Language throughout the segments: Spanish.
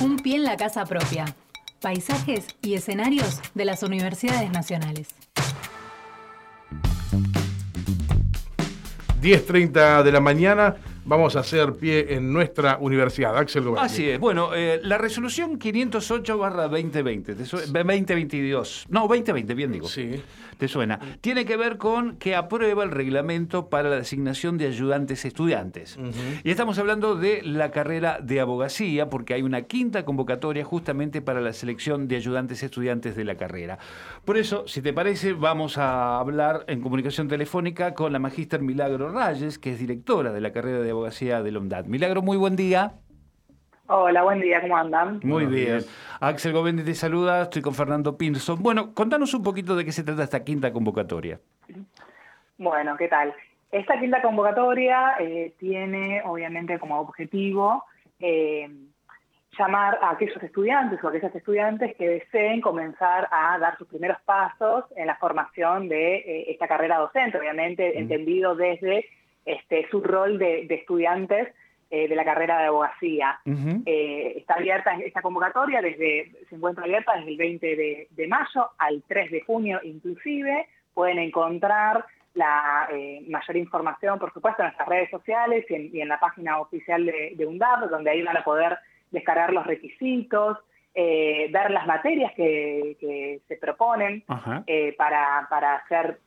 Un pie en la casa propia. Paisajes y escenarios de las universidades nacionales. 10.30 de la mañana vamos a hacer pie en nuestra universidad. Axel Gómez. Así es. Bueno, eh, la resolución 508 barra 2020, 2022, no, 2020, bien digo. Sí. ¿Te suena? Tiene que ver con que aprueba el reglamento para la designación de ayudantes estudiantes. Y estamos hablando de la carrera de abogacía, porque hay una quinta convocatoria justamente para la selección de ayudantes estudiantes de la carrera. Por eso, si te parece, vamos a hablar en comunicación telefónica con la magíster Milagro Rayes, que es directora de la carrera de abogacía de la Milagro, muy buen día. Hola, buen día, ¿cómo andan? Muy bien. Axel Govendi te saluda, estoy con Fernando Pinson. Bueno, contanos un poquito de qué se trata esta quinta convocatoria. Bueno, ¿qué tal? Esta quinta convocatoria eh, tiene obviamente como objetivo eh, llamar a aquellos estudiantes o aquellas estudiantes que deseen comenzar a dar sus primeros pasos en la formación de eh, esta carrera docente, obviamente entendido desde este, su rol de estudiantes eh, de la carrera de abogacía. Eh, está abierta esta convocatoria, desde, se encuentra abierta desde el 20 de, mayo al 3 de junio inclusive. Pueden encontrar la eh, mayor información, por supuesto, en nuestras redes sociales y en, la página oficial de, de, UNDAP, donde ahí van a poder descargar los requisitos, ver las materias que, se proponen para, para, hacer,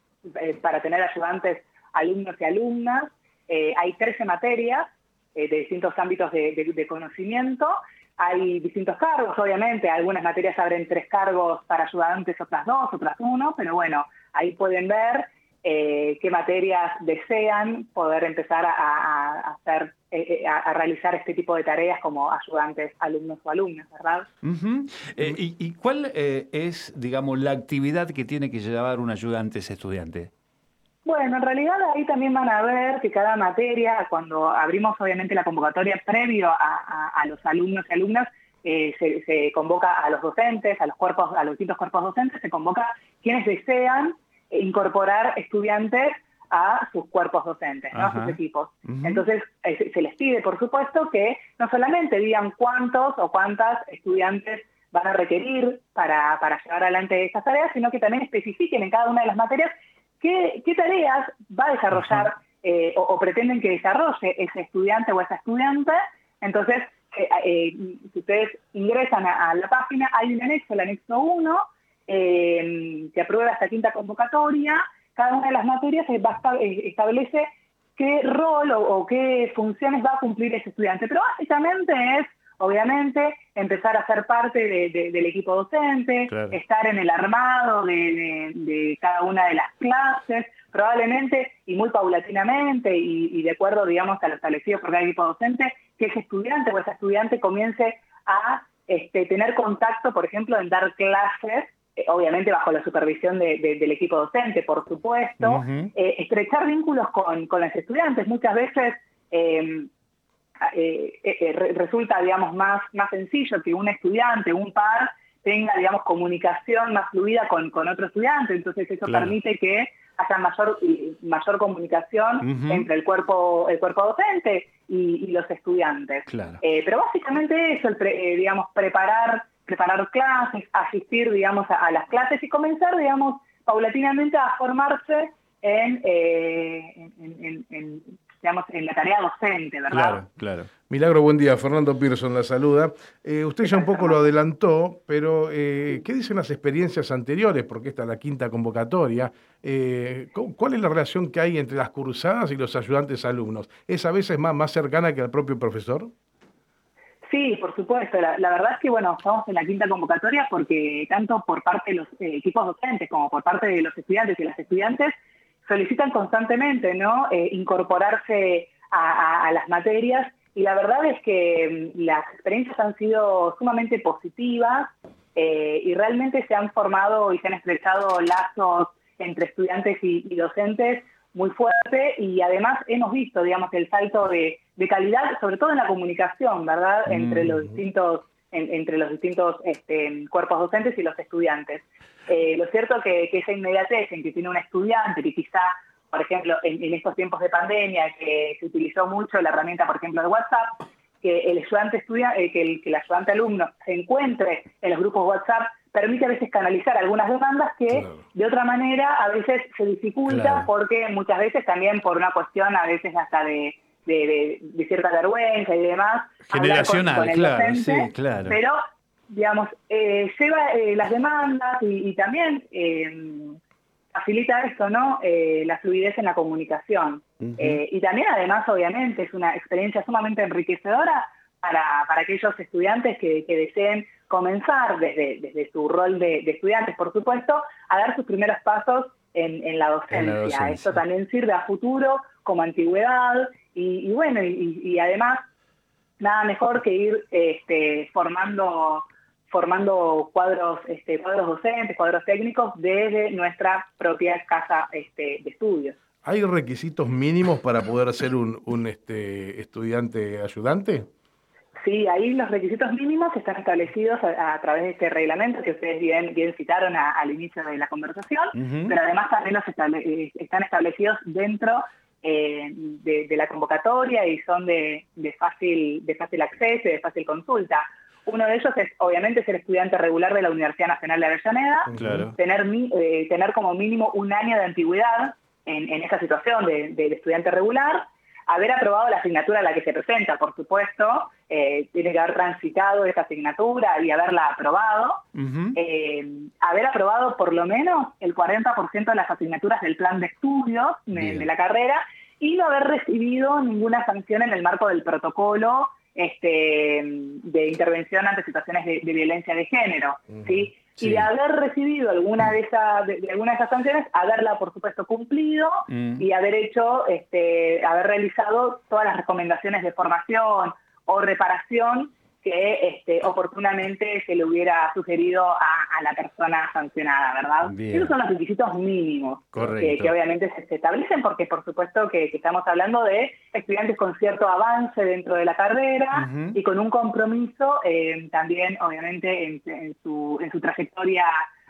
para tener ayudantes alumnos y alumnas. hay 13 materias eh, de distintos ámbitos de, conocimiento. Hay distintos cargos, obviamente, algunas materias abren tres cargos para ayudantes, otras dos, otras uno, pero bueno, ahí pueden ver eh, qué materias desean poder empezar a, hacer, eh, a, realizar este tipo de tareas como ayudantes, alumnos o alumnas, ¿verdad? ¿y, ¿Y cuál es, digamos, la actividad que tiene que llevar un ayudante ese estudiante? Bueno, en realidad ahí también van a ver que cada materia, cuando abrimos obviamente la convocatoria previo a, los alumnos y alumnas, eh, se, convoca a los docentes, a los cuerpos, a los distintos cuerpos docentes, se convoca quienes desean incorporar estudiantes a sus cuerpos docentes, a sus equipos. Entonces, eh, se les pide, por supuesto, que no solamente digan cuántos o cuántas estudiantes van a requerir para, para llevar adelante esas tareas, sino que también especifiquen en cada una de las materias qué, tareas va a desarrollar eh, o, pretenden que desarrolle ese estudiante o esa estudiante. Entonces, eh, eh, si ustedes ingresan a, la página, hay un anexo, el anexo 1, que aprueba esta quinta convocatoria. Cada una de las materias establece qué rol o, qué funciones va a cumplir ese estudiante. Pero básicamente es obviamente, empezar a ser parte del equipo docente, estar en el armado de, cada una de las clases, probablemente y muy paulatinamente y, de acuerdo, digamos, a lo establecido por cada equipo docente, que ese estudiante o esa estudiante comience a este, tener contacto, por ejemplo, en dar clases eh, obviamente bajo la supervisión del equipo docente, por supuesto, eh, estrechar vínculos con, con los estudiantes. Muchas veces eh, eh, eh, eh resulta, digamos, más, más sencillo que un estudiante, un par, tenga, digamos, comunicación más fluida con, con otro estudiante. Entonces eso permite que haya mayor, mayor comunicación entre el cuerpo, el cuerpo docente y, los estudiantes. Eh, pero básicamente eso, digamos, preparar, preparar clases, asistir, digamos, a, las clases y comenzar, digamos, paulatinamente a formarse en, en, digamos, en la tarea docente, ¿verdad? Claro, claro. Milagro, buen día. Fernando Pearson la saluda. Eh, usted ya un poco lo adelantó, pero eh, ¿qué dicen las experiencias anteriores? Porque esta es la quinta convocatoria. Eh, ¿Cuál es la relación que hay entre las cursadas y los ayudantes alumnos? ¿Es a veces más, más cercana que al propio profesor? Sí, por supuesto. La, verdad es que, bueno, estamos en la quinta convocatoria porque tanto por parte de los equipos docentes como por parte de los estudiantes y las estudiantes solicitan constantemente ¿no? Eh, incorporarse a, las materias y la verdad es que mm, las experiencias han sido sumamente positivas eh, y realmente se han formado y se han estrechado lazos entre estudiantes y, docentes muy fuerte y además hemos visto, digamos, el salto de, calidad, sobre todo en la comunicación, ¿verdad?, entre los distintos entre los distintos este, cuerpos docentes y los estudiantes. Eh, lo cierto es que, que, esa inmediatez en que tiene un estudiante que quizá, por ejemplo, en, estos tiempos de pandemia, que se utilizó mucho la herramienta, por ejemplo, de WhatsApp, que el ayudante estudia, eh, que, el, que el ayudante alumno se encuentre en los grupos WhatsApp permite a veces canalizar algunas demandas que de otra manera a veces se dificulta porque muchas veces también por una cuestión a veces hasta de, de, cierta vergüenza y demás. Generacional, claro, sí, claro. Pero, digamos, eh, lleva eh, las demandas y, también eh, facilita esto, ¿no? la fluidez en la comunicación. y también, además, obviamente, es una experiencia sumamente enriquecedora para, para aquellos estudiantes que, deseen comenzar desde, desde su rol de, estudiantes, por supuesto, a dar sus primeros pasos en, la, docencia. Esto también sirve a futuro como antigüedad y, bueno, y, además nada mejor que ir este, formando formando cuadros este, cuadros docentes, cuadros técnicos desde nuestra propia casa este, de estudios. ¿Hay requisitos mínimos para poder ser un, un este, estudiante ayudante? Sí, ahí los requisitos mínimos están establecidos a, través de este reglamento que ustedes bien, bien citaron al inicio de la conversación, pero además también los eh, están establecidos dentro eh, de, la convocatoria y son de, fácil, de fácil acceso y de fácil consulta. Uno de ellos es, obviamente, ser estudiante regular de la Universidad Nacional de Avellaneda, tener, eh, tener como mínimo un año de antigüedad en, en esa situación de, de estudiante regular, haber aprobado la asignatura a la que se presenta, por supuesto, eh, tiene que haber transitado esa asignatura y haberla aprobado, eh, haber aprobado por lo menos el 40% de las asignaturas del plan de estudios de, la carrera y no haber recibido ninguna sanción en el marco del protocolo este, de intervención ante situaciones de, violencia de género. ¿sí? y de haber recibido alguna de, esas de, alguna de esas sanciones, haberla por supuesto cumplido mm. y haber hecho, este, haber realizado todas las recomendaciones de formación o reparación que este, oportunamente se le hubiera sugerido a, la persona sancionada, ¿verdad? Esos son los requisitos mínimos que, obviamente se, establecen porque por supuesto que, estamos hablando de estudiantes con cierto avance dentro de la carrera y con un compromiso eh, también obviamente en, su, en su trayectoria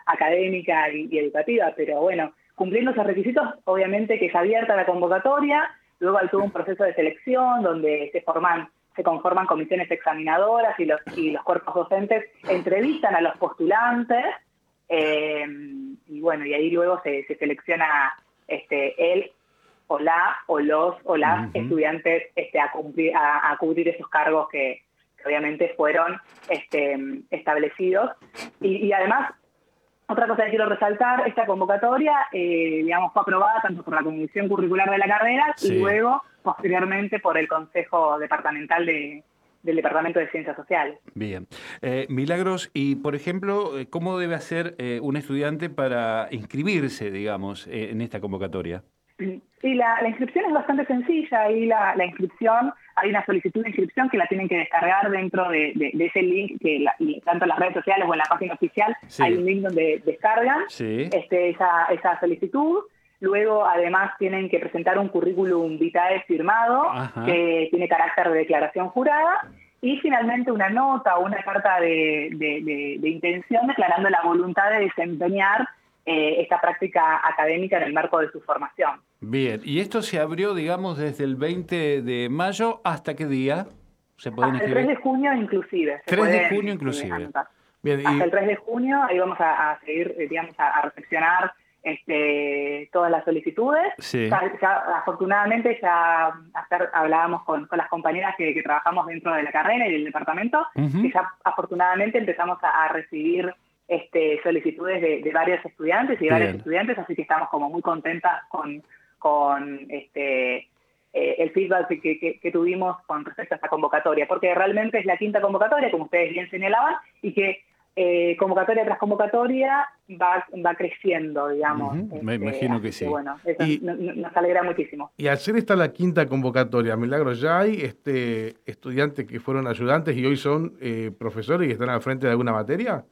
académica y, y educativa, pero bueno, cumpliendo esos requisitos, obviamente que es abierta la convocatoria, luego hay todo un proceso de selección donde se forman se conforman comisiones examinadoras y los, y los cuerpos docentes entrevistan a los postulantes eh, y bueno, y ahí luego se, selecciona este, él o la o los o las estudiantes este, a, cumplir, a, cubrir esos cargos que, obviamente fueron este, establecidos. Y, además, otra cosa que quiero resaltar, esta convocatoria, eh, digamos, fue aprobada tanto por la Comisión Curricular de la carrera y luego posteriormente por el Consejo Departamental de, del Departamento de Ciencias Sociales. Bien. Eh, Milagros, y por ejemplo, eh, ¿cómo debe hacer eh, un estudiante para inscribirse, digamos, en esta convocatoria? Sí, la, inscripción es bastante sencilla. Ahí la, inscripción, hay una solicitud de inscripción que la tienen que descargar dentro de, ese link, que tanto en las redes sociales o en la página oficial hay un link donde descargan este, esa, esa solicitud. Luego, además, tienen que presentar un currículum vitae firmado que tiene carácter de declaración jurada. Y finalmente una nota o una carta de, intención declarando la voluntad de desempeñar eh, esta práctica académica en el marco de su formación. Bien, y esto se abrió, digamos, desde el 20 de mayo hasta qué día se pueden hasta el 3 de junio inclusive. 3 de junio inclusive. Bien, hasta el 3 de junio, ahí vamos a, seguir, eh, digamos, a, a reflexionar este, todas las solicitudes. afortunadamente ya hablábamos con, las compañeras que, trabajamos dentro de la carrera y del departamento, y ya afortunadamente empezamos a, recibir este, solicitudes de, varios estudiantes y de varios estudiantes, así que estamos como muy contentas con, con este, eh, el feedback que, que, tuvimos con respecto a esta convocatoria, porque realmente es la quinta convocatoria, como ustedes bien señalaban, y que eh, convocatoria tras convocatoria va, va creciendo, digamos. Me este, imagino que sí. bueno, eso nos alegra muchísimo. Y al ser esta la quinta convocatoria, Milagro, ya hay este, estudiantes que fueron ayudantes y hoy son eh, profesores y están al frente de alguna materia.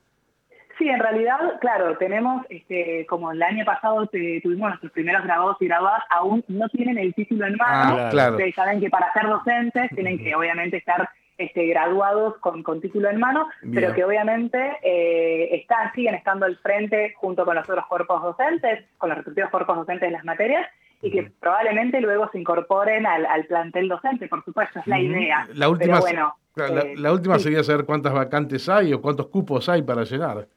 Sí, en realidad, claro, tenemos, este, como el año pasado tuvimos nuestros primeros graduados y graduadas, aún no tienen el título en mano. Ah, claro. Ustedes saben que para ser docentes tienen que obviamente estar este, graduados con, título en mano, pero que obviamente eh, están, siguen estando al frente junto con los otros cuerpos docentes, con los respectivos cuerpos docentes de las materias, y que probablemente luego se incorporen al, plantel docente, por supuesto, es la idea. La última, bueno, eh, la, última sería saber cuántas vacantes hay o cuántos cupos hay para llenar.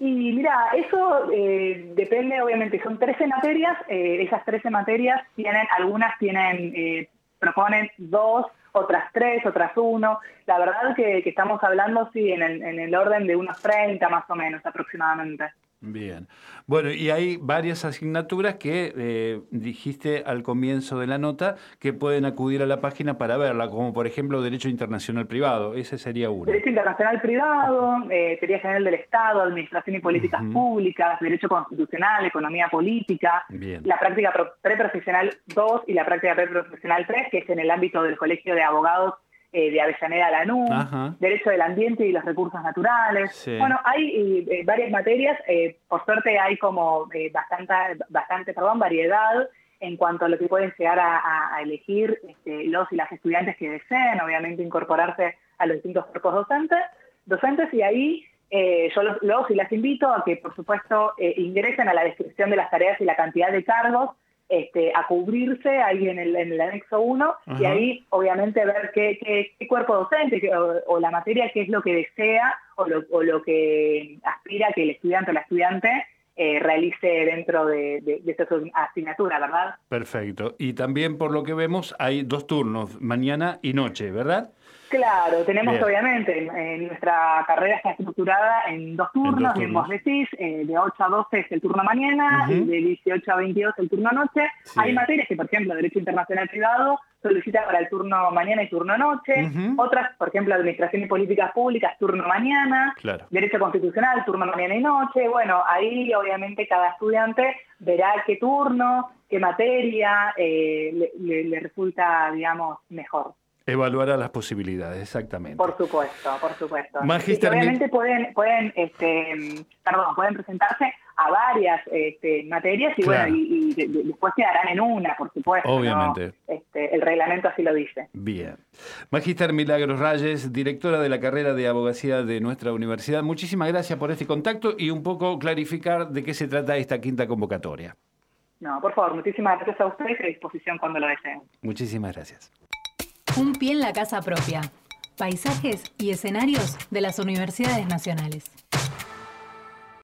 Y mira, eso eh, depende, obviamente, son 13 materias, eh, esas 13 materias tienen, algunas tienen, eh, proponen dos, otras tres, otras uno. La verdad que, que estamos hablando, sí, en el, en el orden de unos 30 más o menos aproximadamente. Bien. Bueno, y hay varias asignaturas que eh, dijiste al comienzo de la nota que pueden acudir a la página para verla, como por ejemplo Derecho Internacional Privado. Ese sería uno. Derecho Internacional Privado, eh, Teoría General del Estado, Administración y Políticas Públicas, Derecho Constitucional, Economía Política, la práctica preprofesional 2 y la práctica preprofesional 3, que es en el ámbito del Colegio de Abogados eh, de Avellaneda Lanús, Derecho del Ambiente y los Recursos Naturales. Bueno, hay eh, varias materias, eh, por suerte hay como bastante, bastante perdón, variedad en cuanto a lo que pueden llegar a, elegir este, los y las estudiantes que deseen, obviamente incorporarse a los distintos cuerpos docentes, docentes y ahí yo los, los, y las invito a que, por supuesto, ingresen a la descripción de las tareas y la cantidad de cargos este, a cubrirse ahí en el, en el anexo 1 y ahí obviamente ver qué, qué, cuerpo docente o, la materia, qué es lo que desea o lo, o lo que aspira que el estudiante o la estudiante eh, realice dentro de, de, de, esa asignatura, ¿verdad? Perfecto. Y también por lo que vemos hay dos turnos, mañana y noche, ¿verdad? Claro, tenemos obviamente, en, nuestra carrera está estructurada en dos turnos, bien vos decís, eh, de 8 a 12 es el turno mañana y de 18 a 22 el turno noche. Hay materias que, por ejemplo, Derecho Internacional Privado solicita para el turno mañana y turno noche, otras, por ejemplo, Administración y Políticas Públicas, turno mañana, Derecho Constitucional, turno mañana y noche. Bueno, ahí obviamente cada estudiante verá qué turno, qué materia eh, le resulta, digamos, mejor. Evaluará las posibilidades, exactamente. Por supuesto, por supuesto. obviamente pueden, pueden, este, perdón, pueden presentarse a varias este, materias y bueno, y, después quedarán en una, por supuesto. Obviamente. Este, el reglamento así lo dice. Bien. Magister Milagros Rayes, directora de la carrera de abogacía de nuestra universidad, muchísimas gracias por este contacto y un poco clarificar de qué se trata esta quinta convocatoria. No, por favor, muchísimas gracias a ustedes y a disposición cuando lo deseen. Muchísimas gracias. Un pie en la casa propia. Paisajes y escenarios de las universidades nacionales.